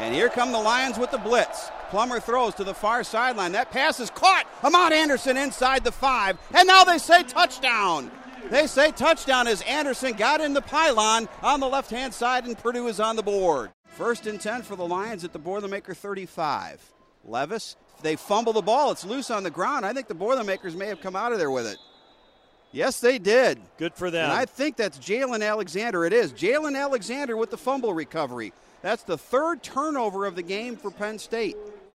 And here come the Lions with the blitz. Plummer throws to the far sideline. That pass is caught. Amad Anderson inside the five. And now they say touchdown. They say touchdown as Anderson got in the pylon on the left hand side and Purdue is on the board. First and 10 for the Lions at the Boilermaker 35. Levis, they fumble the ball. It's loose on the ground. I think the Boilermakers may have come out of there with it. Yes, they did. Good for them. And I think that's Jaylan Alexander. It is. Jaylan Alexander with the fumble recovery. That's the third turnover of the game for Penn State.